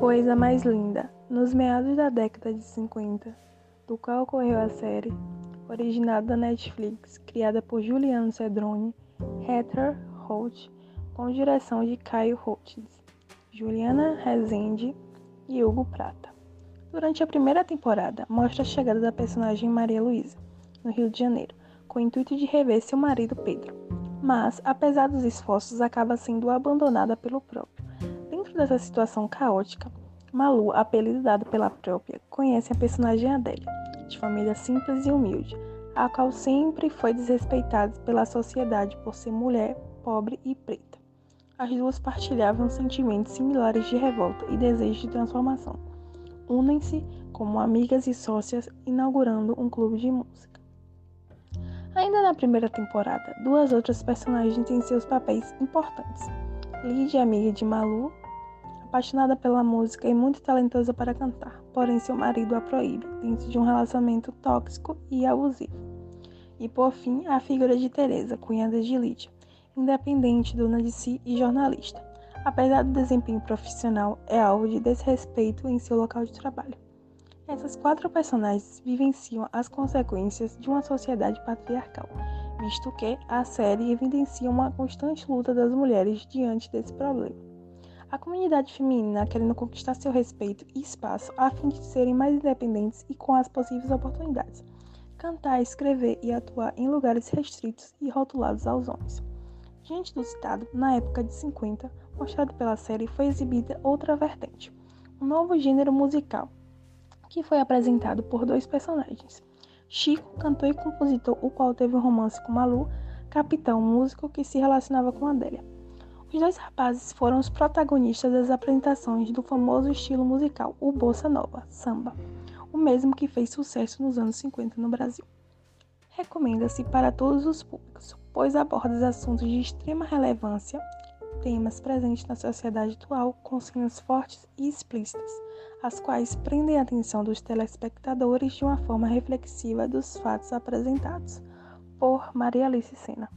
Coisa mais linda. Nos meados da década de 50, do qual ocorreu a série, originada da Netflix, criada por Juliano Cedrone, Heather Holt, com direção de Caio Holtz, Juliana Rezende e Hugo Prata. Durante a primeira temporada, mostra a chegada da personagem Maria Luísa, no Rio de Janeiro, com o intuito de rever seu marido Pedro. Mas, apesar dos esforços, acaba sendo abandonada pelo próprio. Dessa situação caótica, Malu, apelido dado pela própria, conhece a personagem Adélia, de família simples e humilde, a qual sempre foi desrespeitada pela sociedade por ser mulher, pobre e preta. As duas partilhavam sentimentos similares de revolta e desejo de transformação. Unem-se como amigas e sócias, inaugurando um clube de música. Ainda na primeira temporada, duas outras personagens têm seus papéis importantes. Lídia, amiga de Malu, apaixonada pela música e muito talentosa para cantar, porém seu marido a proíbe, dentro de um relacionamento tóxico e abusivo. E por fim, a figura de Teresa, cunhada de Lídia, independente, dona de si e jornalista. Apesar do desempenho profissional, é alvo de desrespeito em seu local de trabalho. Essas quatro personagens vivenciam as consequências de uma sociedade patriarcal, visto que a série evidencia uma constante luta das mulheres diante desse problema. A comunidade feminina querendo conquistar seu respeito e espaço a fim de serem mais independentes e com as possíveis oportunidades. Cantar, escrever e atuar em lugares restritos e rotulados aos homens. Diante do citado, na época de 50, mostrado pela série, foi exibida outra vertente, um novo gênero musical, que foi apresentado por dois personagens. Chico, cantor e compositor, o qual teve um romance com Malu, Capitão, músico que se relacionava com Adélia. Os dois rapazes foram os protagonistas das apresentações do famoso estilo musical, o Bossa Nova, samba, o mesmo que fez sucesso nos anos 50 no Brasil. Recomenda-se para todos os públicos, pois aborda assuntos de extrema relevância, temas presentes na sociedade atual com cenas fortes e explícitas, as quais prendem a atenção dos telespectadores de uma forma reflexiva dos fatos apresentados. Por Maria Alice Sena.